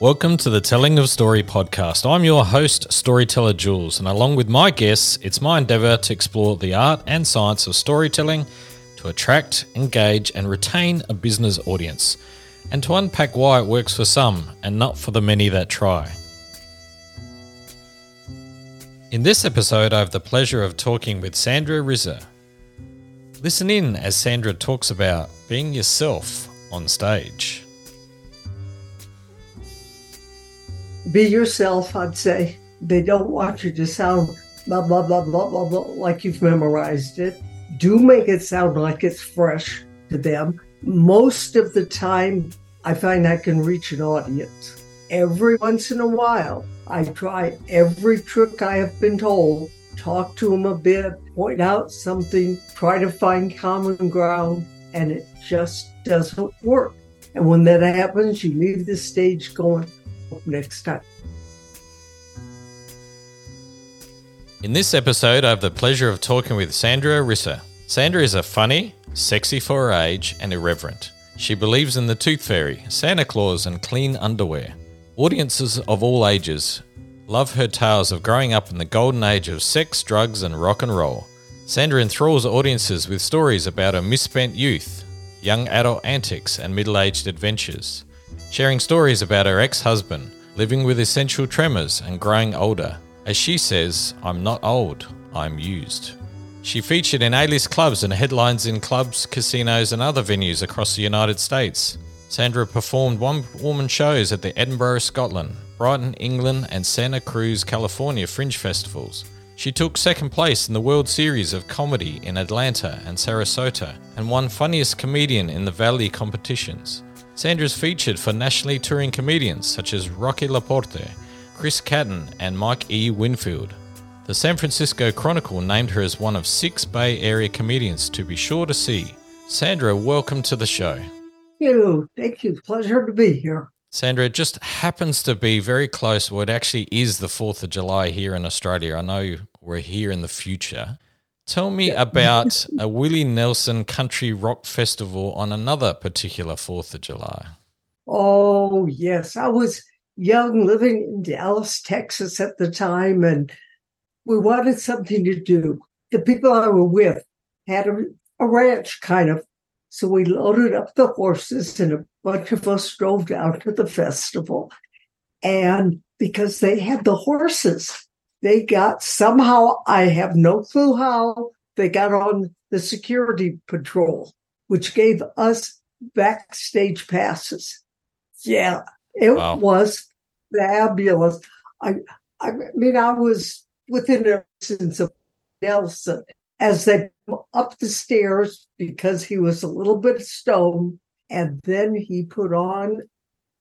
Welcome to the Telling of Story podcast. I'm your host, storyteller Jules, and along with my guests, it's my endeavour to explore the art and science of storytelling to attract, engage, and retain a business audience, and to unpack why it works for some and not for the many that try. In this episode, I have the pleasure of talking with Sandra Risser. Listen in as Sandra talks about being yourself on stage. Be yourself, I'd say. They don't want you to sound blah, blah, blah, blah, blah, blah, like you've memorized it. Do make it sound like it's fresh to them. Most of the time, I find I can reach an audience. Every once in a while, I try every trick I have been told, talk to them a bit, point out something, try to find common ground, and it just doesn't work. And when that happens, you leave the stage going, next time. In this episode, I have the pleasure of talking with Sandra Risser. Sandra is a funny, sexy for her age, and irreverent. She believes in the tooth fairy, Santa Claus, and clean underwear. Audiences of all ages love her tales of growing up in the golden age of sex, drugs, and rock and roll. Sandra enthralls audiences with stories about her misspent youth, young adult antics, and middle aged adventures, sharing stories about her ex husband, living with essential tremors, and growing older. As she says, I'm not old, I'm used. She featured in A list clubs and headlines in clubs, casinos, and other venues across the United States. Sandra performed one woman shows at the Edinburgh, Scotland, Brighton, England, and Santa Cruz, California fringe festivals. She took second place in the World Series of Comedy in Atlanta and Sarasota and won Funniest Comedian in the Valley competitions. Sandra is featured for nationally touring comedians such as Rocky Laporte, Chris Kattan, and Mike E. Winfield. The San Francisco Chronicle named her as one of six Bay Area comedians to be sure to see. Sandra, welcome to the show. Thank you. Thank you. Pleasure to be here. Sandra, it just happens to be very close. Well, it actually is the 4th of July here in Australia. I know we're here in the future. Tell me about a Willie Nelson Country Rock Festival on another particular 4th of July. Oh, yes. I was young, living in Dallas, Texas at the time, and we wanted something to do. The people I were with had a, a ranch kind of. So we loaded up the horses and a bunch of us drove down to the festival. And because they had the horses, they got somehow, I have no clue how, they got on the security patrol, which gave us backstage passes. Yeah, it Wow. was fabulous. I, I mean, I was within a distance of Nelson as they come up the stairs because he was a little bit stoned, and then he put on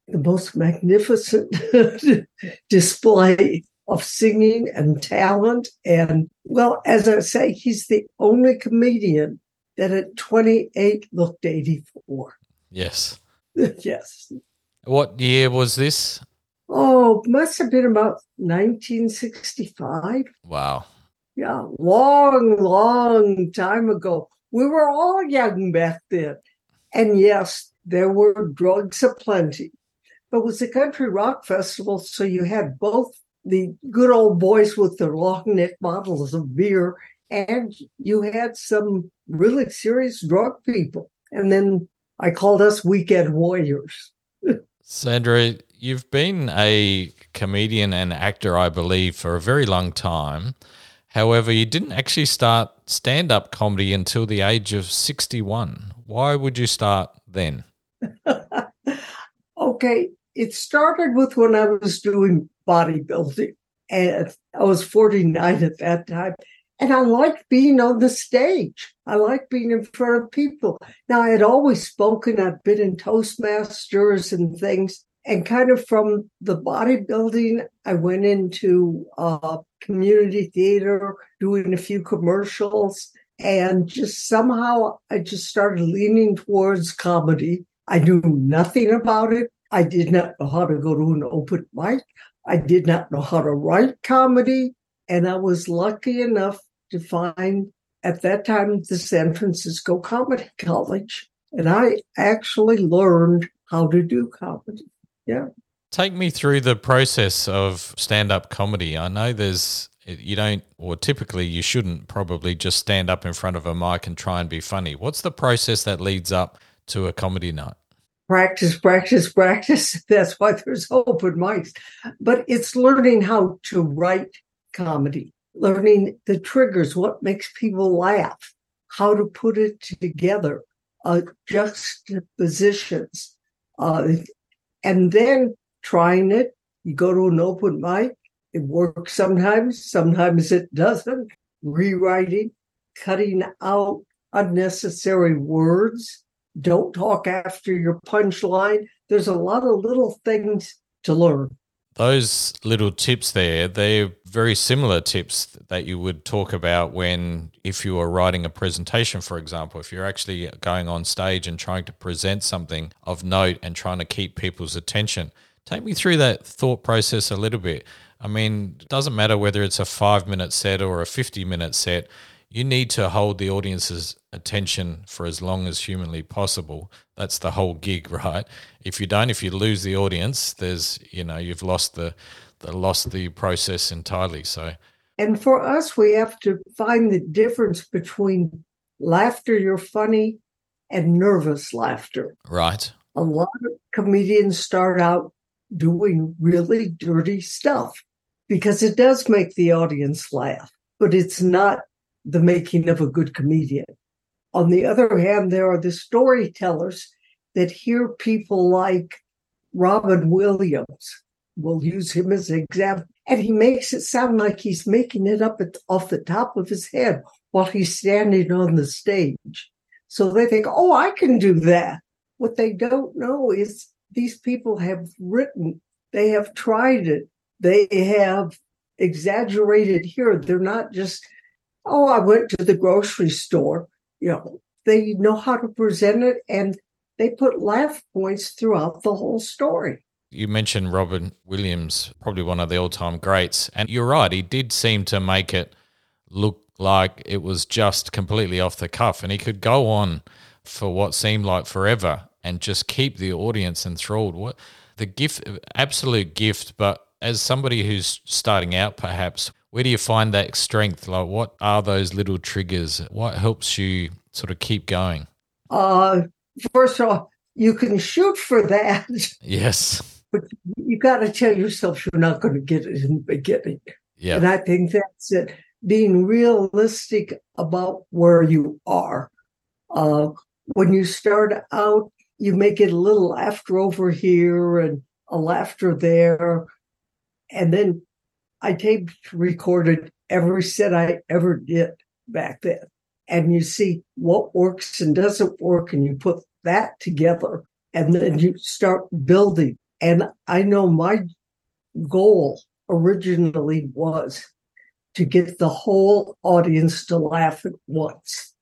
the most magnificent display of singing and talent. And well, as I say, he's the only comedian that at 28 looked 84. Yes. yes. What year was this? Oh, must have been about 1965. Wow. Yeah, long, long time ago. We were all young back then. And yes, there were drugs aplenty. But it was a country rock festival, so you had both the good old boys with their long neck bottles of beer, and you had some really serious drug people. And then I called us weekend warriors. Sandra, you've been a comedian and actor, I believe, for a very long time. However, you didn't actually start stand up comedy until the age of 61. Why would you start then? okay, it started with when I was doing bodybuilding, and I was 49 at that time. And I liked being on the stage. I liked being in front of people. Now, I had always spoken, I'd been in Toastmasters and things. And kind of from the bodybuilding, I went into uh, community theater, doing a few commercials. And just somehow I just started leaning towards comedy. I knew nothing about it. I did not know how to go to an open mic. I did not know how to write comedy. And I was lucky enough to find at that time the San Francisco Comedy College. And I actually learned how to do comedy. Yeah. Take me through the process of stand up comedy. I know there's, you don't, or typically you shouldn't probably just stand up in front of a mic and try and be funny. What's the process that leads up to a comedy night? Practice, practice, practice. That's why there's open mics. But it's learning how to write comedy, learning the triggers, what makes people laugh, how to put it together, uh, juxtapositions, uh, and then trying it. You go to an open mic, it works sometimes, sometimes it doesn't. Rewriting, cutting out unnecessary words. Don't talk after your punchline. There's a lot of little things to learn. Those little tips there, they're very similar tips that you would talk about when, if you are writing a presentation, for example, if you're actually going on stage and trying to present something of note and trying to keep people's attention. Take me through that thought process a little bit. I mean, it doesn't matter whether it's a five minute set or a 50 minute set, you need to hold the audience's attention for as long as humanly possible. That's the whole gig, right? If you don't, if you lose the audience, there's, you know, you've lost the, the lost the process entirely. So, and for us, we have to find the difference between laughter you're funny and nervous laughter. Right. A lot of comedians start out doing really dirty stuff because it does make the audience laugh, but it's not the making of a good comedian. On the other hand, there are the storytellers that hear people like Robin Williams. We'll use him as an example. And he makes it sound like he's making it up off the top of his head while he's standing on the stage. So they think, oh, I can do that. What they don't know is these people have written, they have tried it, they have exaggerated here. They're not just, oh, I went to the grocery store. You know, they know how to present it and they put laugh points throughout the whole story. You mentioned Robin Williams, probably one of the all time greats. And you're right, he did seem to make it look like it was just completely off the cuff. And he could go on for what seemed like forever and just keep the audience enthralled. What the gift, absolute gift. But as somebody who's starting out, perhaps, where do you find that strength? Like, what are those little triggers? What helps you sort of keep going? Uh, first of all, you can shoot for that. Yes. But you got to tell yourself you're not going to get it in the beginning. Yeah. And I think that's it. Being realistic about where you are. Uh, when you start out, you may get a little laughter over here and a laughter there. And then I taped recorded every set I ever did back then. And you see what works and doesn't work, and you put that together, and then you start building. And I know my goal originally was to get the whole audience to laugh at once.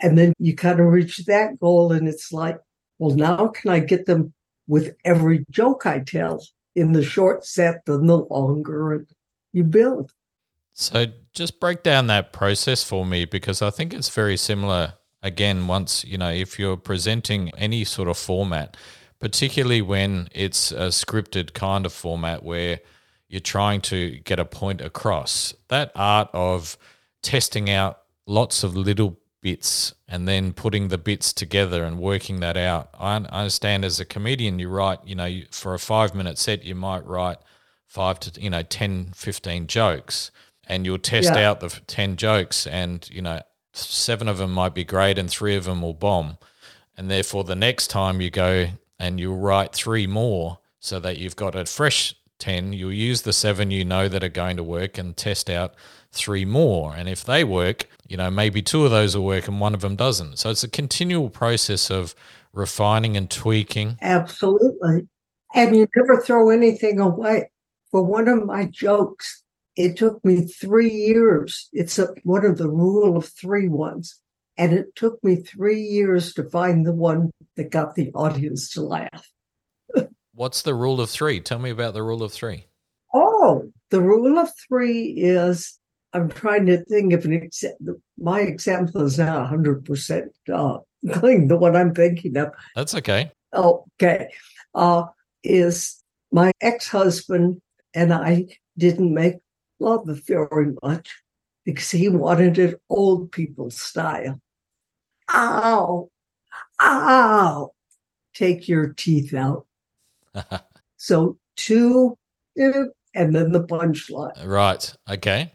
And then you kind of reach that goal, and it's like, well, now can I get them with every joke I tell in the short set than the longer you build? So just break down that process for me because I think it's very similar. Again, once, you know, if you're presenting any sort of format, particularly when it's a scripted kind of format where you're trying to get a point across, that art of testing out lots of little bits and then putting the bits together and working that out. I understand as a comedian, you write, you know, for a five minute set, you might write five to, you know, 10, 15 jokes and you'll test yeah. out the 10 jokes and, you know, seven of them might be great and three of them will bomb. And therefore, the next time you go and you'll write three more so that you've got a fresh 10, you'll use the seven you know that are going to work and test out three more. And if they work, you know, maybe two of those will work and one of them doesn't. So it's a continual process of refining and tweaking. Absolutely. And you never throw anything away. For one of my jokes, it took me three years. It's a, one of the rule of three ones. And it took me three years to find the one that got the audience to laugh. What's the rule of three? Tell me about the rule of three. Oh, the rule of three is I'm trying to think of an example. My example is not 100% uh, clean, the one I'm thinking of. That's okay. Okay. Uh, is My ex husband and I didn't make love very much because he wanted it old people style. Ow, ow, take your teeth out. so two, eh, and then the punchline. Right. Okay.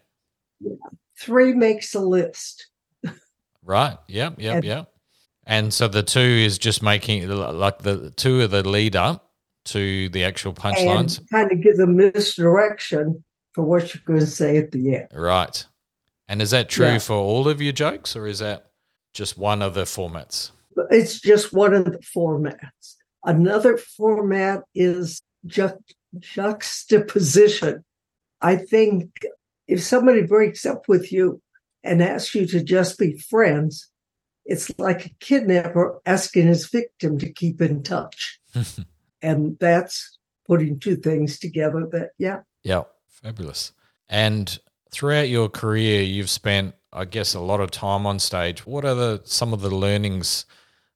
Yeah. Three makes a list. right. Yep. Yep. And, yep. And so the two is just making like the two of the lead up to the actual punchlines. Kind of give them misdirection for what you're going to say at the end. Right. And is that true yeah. for all of your jokes or is that just one of the formats? It's just one of the formats. Another format is ju- juxtaposition. I think if somebody breaks up with you and asks you to just be friends, it's like a kidnapper asking his victim to keep in touch. and that's putting two things together that, yeah. Yeah, fabulous. And throughout your career, you've spent, I guess, a lot of time on stage. What are the some of the learnings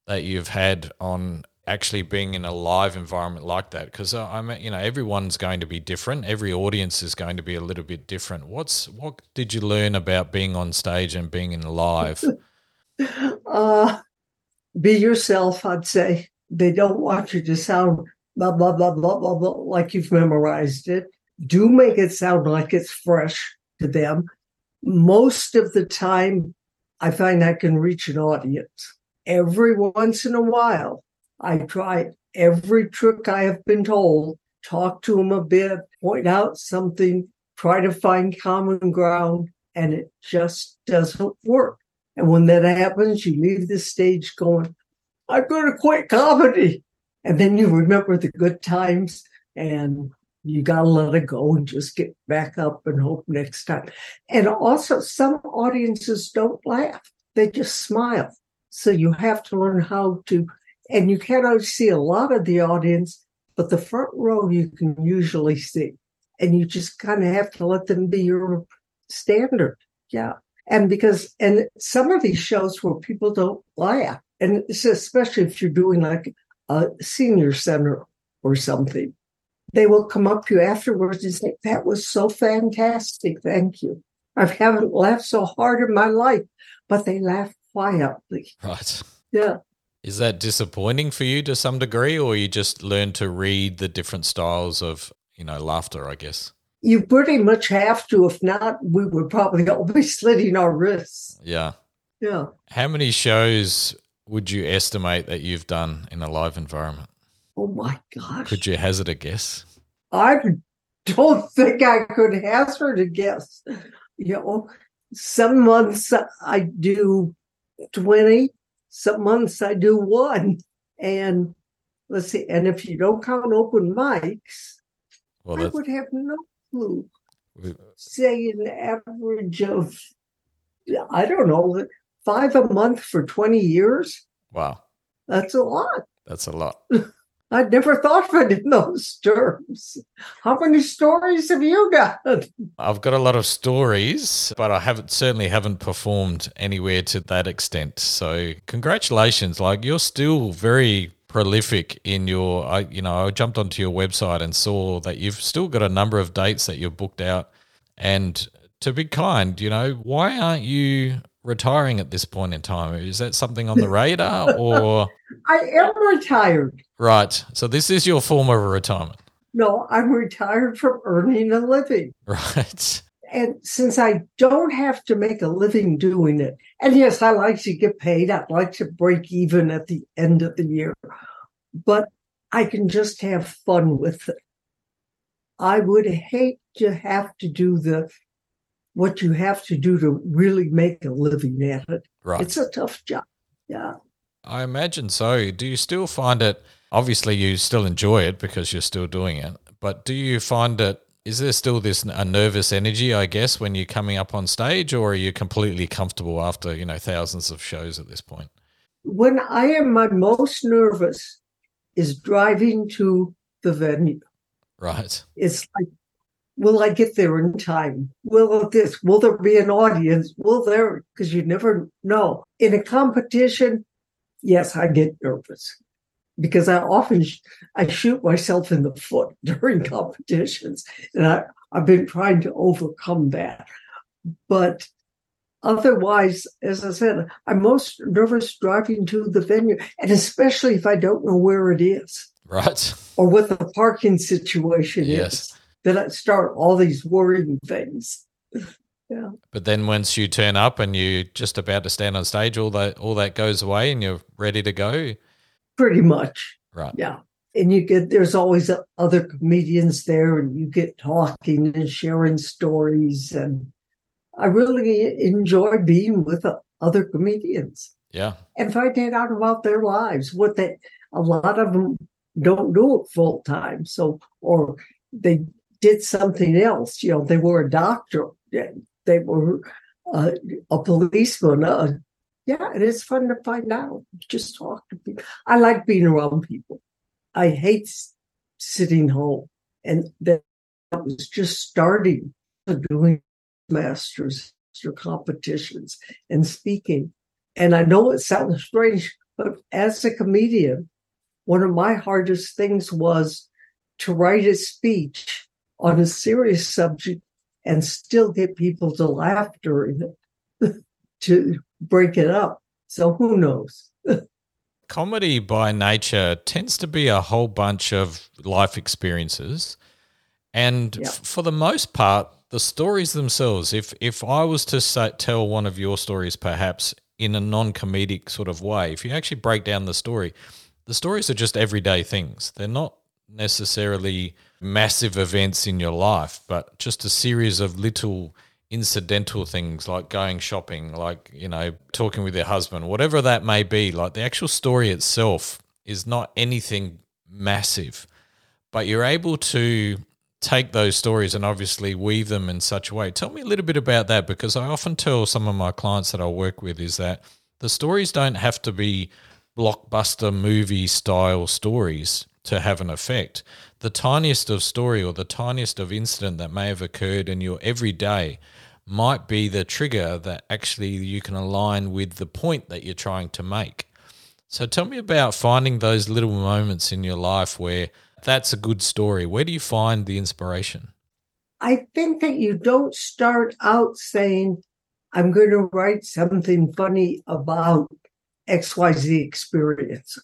that you've had on actually being in a live environment like that? Because I'm, you know, everyone's going to be different. Every audience is going to be a little bit different. What's what did you learn about being on stage and being in live? uh, be yourself. I'd say they don't want you to sound blah blah blah blah blah blah like you've memorized it. Do make it sound like it's fresh to them. Most of the time, I find I can reach an audience. Every once in a while, I try every trick I have been told, talk to them a bit, point out something, try to find common ground, and it just doesn't work. And when that happens, you leave the stage going, I'm going to quit comedy. And then you remember the good times and you got to let it go and just get back up and hope next time. And also, some audiences don't laugh, they just smile. So you have to learn how to, and you cannot see a lot of the audience, but the front row you can usually see. And you just kind of have to let them be your standard. Yeah. And because, and some of these shows where people don't laugh, and especially if you're doing like a senior center or something, they will come up to you afterwards and say, That was so fantastic. Thank you. I haven't laughed so hard in my life, but they laugh quietly. Right. Yeah. Is that disappointing for you to some degree, or you just learn to read the different styles of, you know, laughter, I guess? You pretty much have to. If not, we would probably all be slitting our wrists. Yeah. Yeah. How many shows would you estimate that you've done in a live environment? Oh my gosh. Could you hazard a guess? I don't think I could hazard a guess. You know, some months I do 20, some months I do one. And let's see, and if you don't count open mics, well, I would have no clue. Say an average of, I don't know, five a month for 20 years. Wow. That's a lot. That's a lot. I'd never thought of it in those terms. How many stories have you got? I've got a lot of stories, but I haven't certainly haven't performed anywhere to that extent. So congratulations! Like you're still very prolific in your. I you know I jumped onto your website and saw that you've still got a number of dates that you've booked out. And to be kind, you know, why aren't you retiring at this point in time? Is that something on the radar or? I am retired. Right. So this is your form of retirement. No, I'm retired from earning a living. Right. And since I don't have to make a living doing it, and yes, I like to get paid, I'd like to break even at the end of the year, but I can just have fun with it. I would hate to have to do the what you have to do to really make a living at it. Right. It's a tough job. Yeah. I imagine so. Do you still find it? Obviously, you still enjoy it because you're still doing it. But do you find it? Is there still this a nervous energy? I guess when you're coming up on stage, or are you completely comfortable after you know thousands of shows at this point? When I am my most nervous, is driving to the venue. Right. It's like will I get there in time? Will this? Will there be an audience? Will there? Because you never know. In a competition, yes, I get nervous. because I often sh- I shoot myself in the foot during competitions, and I, I've been trying to overcome that. But otherwise, as I said, I'm most nervous driving to the venue, and especially if I don't know where it is, right, or what the parking situation yes. is. Then I start all these worrying things. Yeah. But then once you turn up and you're just about to stand on stage, all that all that goes away and you're ready to go. Pretty much. Right. Yeah. And you get there's always other comedians there and you get talking and sharing stories and I really enjoy being with other comedians. Yeah. And finding out about their lives, what they a lot of them don't do it full time. So or they did something else, you know, they were a doctor they were uh, a policeman. Uh, yeah, and it's fun to find out. Just talk to people. I like being around people. I hate sitting home. And that was just starting doing masters or competitions and speaking. And I know it sounds strange, but as a comedian, one of my hardest things was to write a speech on a serious subject and still get people to laugh during it to break it up. So who knows? Comedy by nature tends to be a whole bunch of life experiences. And Yeah. f- for the most part, the stories themselves, if, if I was to say, tell one of your stories perhaps in a non comedic sort of way, if you actually break down the story, the stories are just everyday things. They're not necessarily massive events in your life, but just a series of little incidental things like going shopping, like, you know, talking with your husband, whatever that may be. Like the actual story itself is not anything massive, but you're able to take those stories and obviously weave them in such a way. Tell me a little bit about that because I often tell some of my clients that I work with is that the stories don't have to be blockbuster movie style stories to have an effect. The tiniest of story or the tiniest of incident that may have occurred in your everyday might be the trigger that actually you can align with the point that you're trying to make. So tell me about finding those little moments in your life where that's a good story. Where do you find the inspiration? I think that you don't start out saying, I'm going to write something funny about XYZ experience.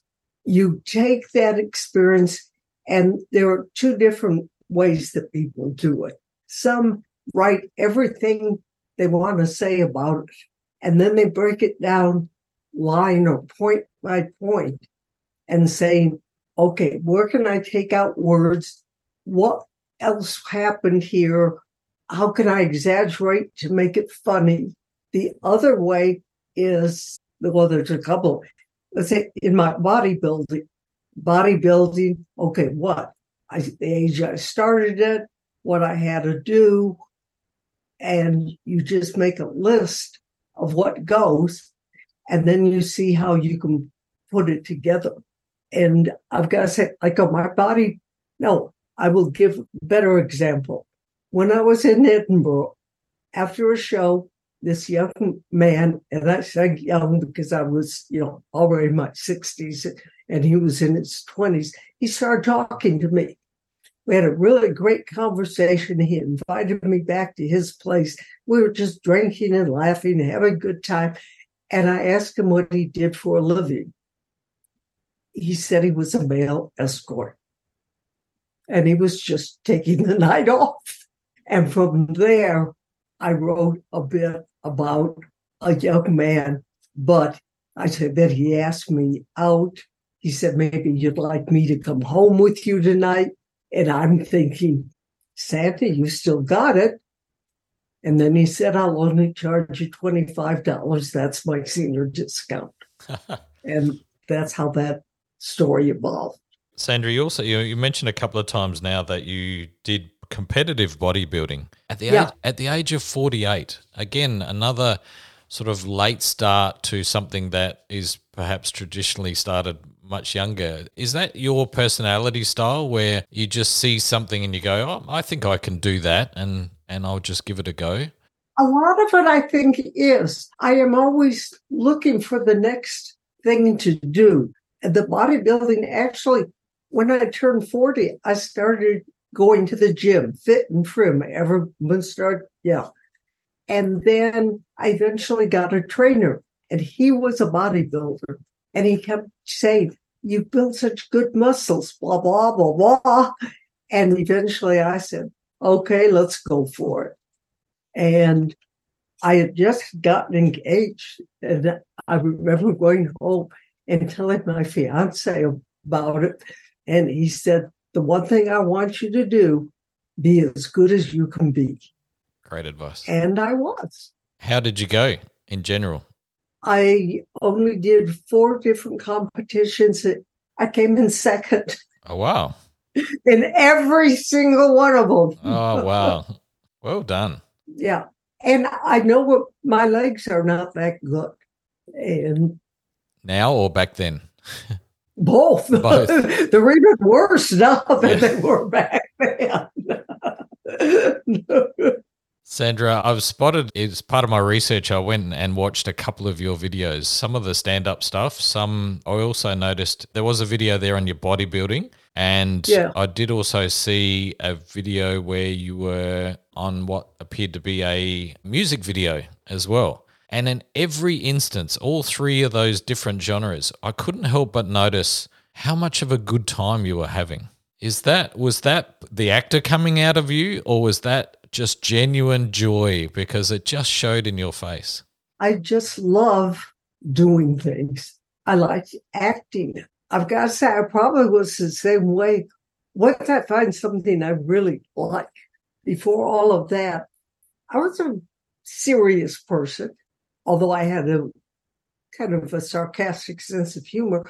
You take that experience, and there are two different ways that people do it. Some write everything they want to say about it, and then they break it down line or point by point and say, okay, where can I take out words? What else happened here? How can I exaggerate to make it funny? The other way is, well, there's a couple. Let's say in my bodybuilding, bodybuilding, okay, what? I, the age I started it, what I had to do, and you just make a list of what goes, and then you see how you can put it together. And I've got to say, like on my body, no, I will give better example. When I was in Edinburgh, after a show, this young man, and I said young because I was, you know, already in my 60s and he was in his 20s, he started talking to me. We had a really great conversation. He invited me back to his place. We were just drinking and laughing, having a good time. And I asked him what he did for a living. He said he was a male escort and he was just taking the night off. And from there, I wrote a bit about a young man, but I said that he asked me out. He said, maybe you'd like me to come home with you tonight. And I'm thinking, Santa, you still got it. And then he said, I'll only charge you $25. That's my senior discount. and that's how that story evolved. Sandra, you also you, you mentioned a couple of times now that you did competitive bodybuilding at the Yeah. age, at the age of 48. Again, another sort of late start to something that is perhaps traditionally started much younger. Is that your personality style where you just see something and you go, "Oh, I think I can do that," and and I'll just give it a go? A lot of it, I think, is I am always looking for the next thing to do. The bodybuilding actually, when I turned 40, I started going to the gym, fit and trim. Everyone started, yeah. And then I eventually got a trainer, and he was a bodybuilder. And he kept saying, You built such good muscles, blah, blah, blah, blah. And eventually I said, Okay, let's go for it. And I had just gotten engaged, and I remember going home and telling my fiance about it. And he said, The one thing I want you to do, be as good as you can be. Great advice. And I was. How did you go in general? I only did four different competitions. I came in second. Oh, wow. In every single one of them. Oh, wow. Well done. Yeah. And I know what my legs are not that good. And now or back then? Both. Both. They're even worse now than yeah. they were back then. Sandra, I've spotted as part of my research, I went and watched a couple of your videos, some of the stand up stuff. Some I also noticed there was a video there on your bodybuilding. And yeah. I did also see a video where you were on what appeared to be a music video as well. And in every instance, all three of those different genres, I couldn't help but notice how much of a good time you were having. Is that was that the actor coming out of you or was that just genuine joy because it just showed in your face. I just love doing things. I like acting. I've got to say, I probably was the same way. Once I find something I really like, before all of that, I was a serious person, although I had a kind of a sarcastic sense of humor.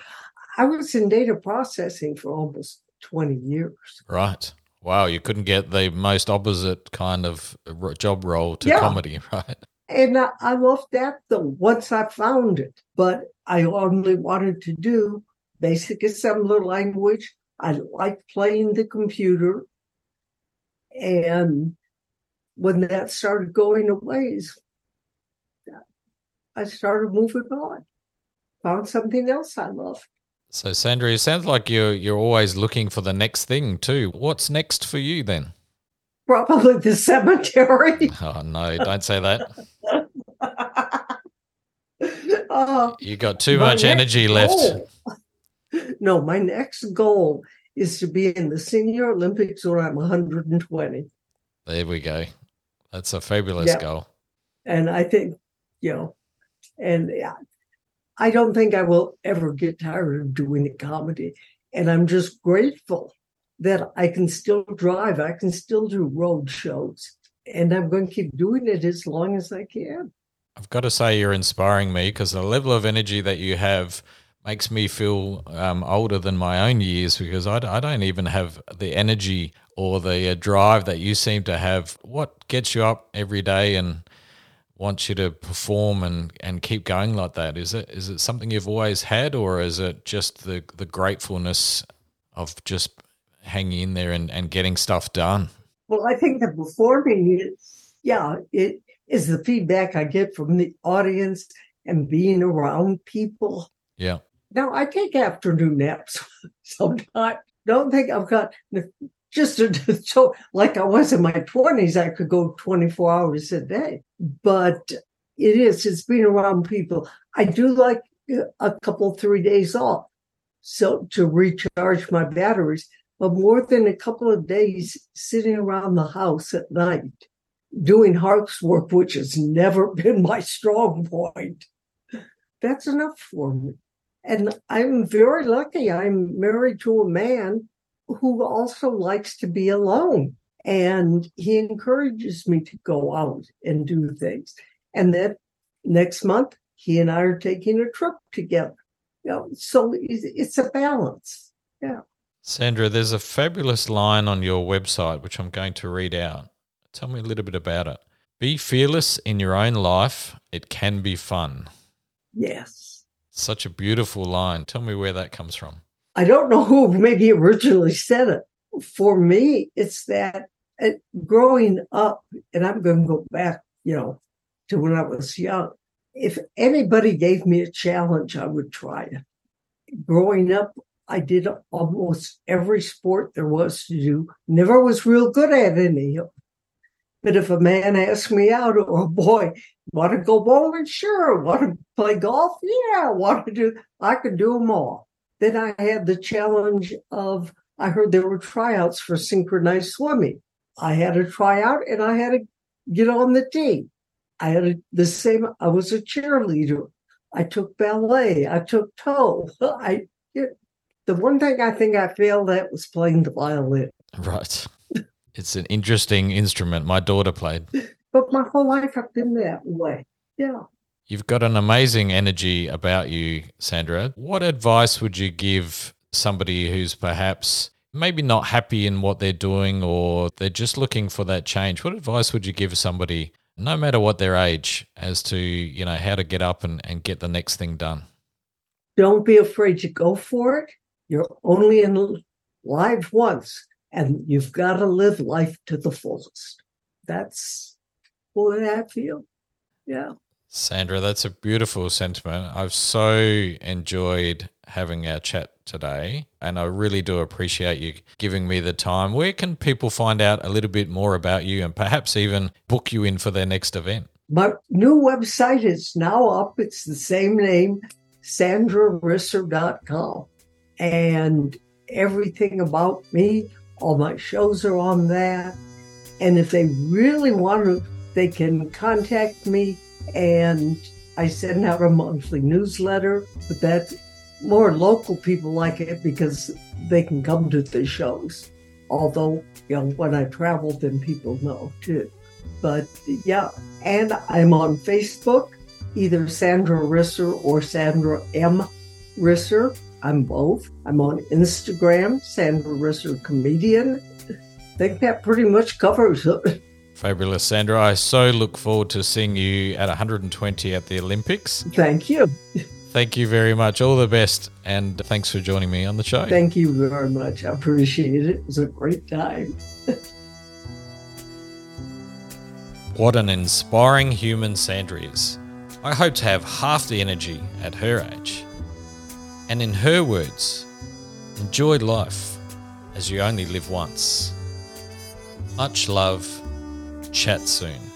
I was in data processing for almost 20 years. Right. Wow, you couldn't get the most opposite kind of job role to yeah. comedy, right? And I, I loved that though once I found it. But I only wanted to do basic assembler language. I liked playing the computer. And when that started going away, I started moving on. Found something else I love. So, Sandra, it sounds like you're you're always looking for the next thing too. What's next for you then? Probably the cemetery. Oh no! Don't say that. uh, you got too much energy left. No, my next goal is to be in the Senior Olympics when I'm 120. There we go. That's a fabulous yeah. goal. And I think, you know, and I don't think I will ever get tired of doing the comedy. And I'm just grateful that I can still drive, I can still do road shows, and I'm going to keep doing it as long as I can. I've got to say, you're inspiring me because the level of energy that you have makes me feel um, older than my own years because I, I don't even have the energy or the uh, drive that you seem to have. What gets you up every day and wants you to perform and, and keep going like that? Is it is it something you've always had, or is it just the, the gratefulness of just hanging in there and, and getting stuff done? Well, I think the performing, yeah, it is the feedback I get from the audience and being around people. Yeah. Now I take afternoon naps sometimes. Don't think I've got just so like I was in my 20s, I could go 24 hours a day. But it is, it's being around people. I do like a couple, three days off. So to recharge my batteries, but more than a couple of days sitting around the house at night doing harp's work, which has never been my strong point. That's enough for me. And I'm very lucky. I'm married to a man who also likes to be alone. And he encourages me to go out and do things. And then next month, he and I are taking a trip together. You know, so it's a balance. Yeah. Sandra, there's a fabulous line on your website, which I'm going to read out. Tell me a little bit about it. Be fearless in your own life. It can be fun. Yes. Such a beautiful line. Tell me where that comes from. I don't know who maybe originally said it. For me, it's that uh, growing up, and I'm going to go back, you know, to when I was young. If anybody gave me a challenge, I would try it. growing up, I did almost every sport there was to do. Never was real good at any But if a man asked me out, or oh boy, want to go bowling? Sure. Want to play golf? Yeah. Want to do? I could do them all. Then I had the challenge of I heard there were tryouts for synchronized swimming. I had a tryout and I had to get on the team. I had a, the same. I was a cheerleader. I took ballet. I took toe. I it, the one thing I think I failed at was playing the violin. Right. It's an interesting instrument. My daughter played. But my whole life I've been that way. Yeah. You've got an amazing energy about you, Sandra. What advice would you give somebody who's perhaps maybe not happy in what they're doing or they're just looking for that change? What advice would you give somebody, no matter what their age, as to, you know, how to get up and, and get the next thing done? Don't be afraid to go for it. You're only in life once and you've got to live life to the fullest. That's what I feel. Yeah. Sandra, that's a beautiful sentiment. I've so enjoyed having our chat today, and I really do appreciate you giving me the time. Where can people find out a little bit more about you and perhaps even book you in for their next event? My new website is now up. It's the same name, sandrarisser.com. And everything about me, all my shows are on that. And if they really want to, they can contact me and I send out a monthly newsletter, but that's more local people like it because they can come to the shows. Although, you know, when I travel, then people know too. But yeah, and I'm on Facebook, either Sandra Risser or Sandra M. Risser. I'm both. I'm on Instagram, Sandra Risser Comedian. I think that pretty much covers it. Fabulous, Sandra. I so look forward to seeing you at 120 at the Olympics. Thank you. Thank you very much. All the best. And thanks for joining me on the show. Thank you very much. I appreciate it. It was a great time. what an inspiring human Sandra is. I hope to have half the energy at her age. And in her words, enjoy life as you only live once. Much love Chat soon.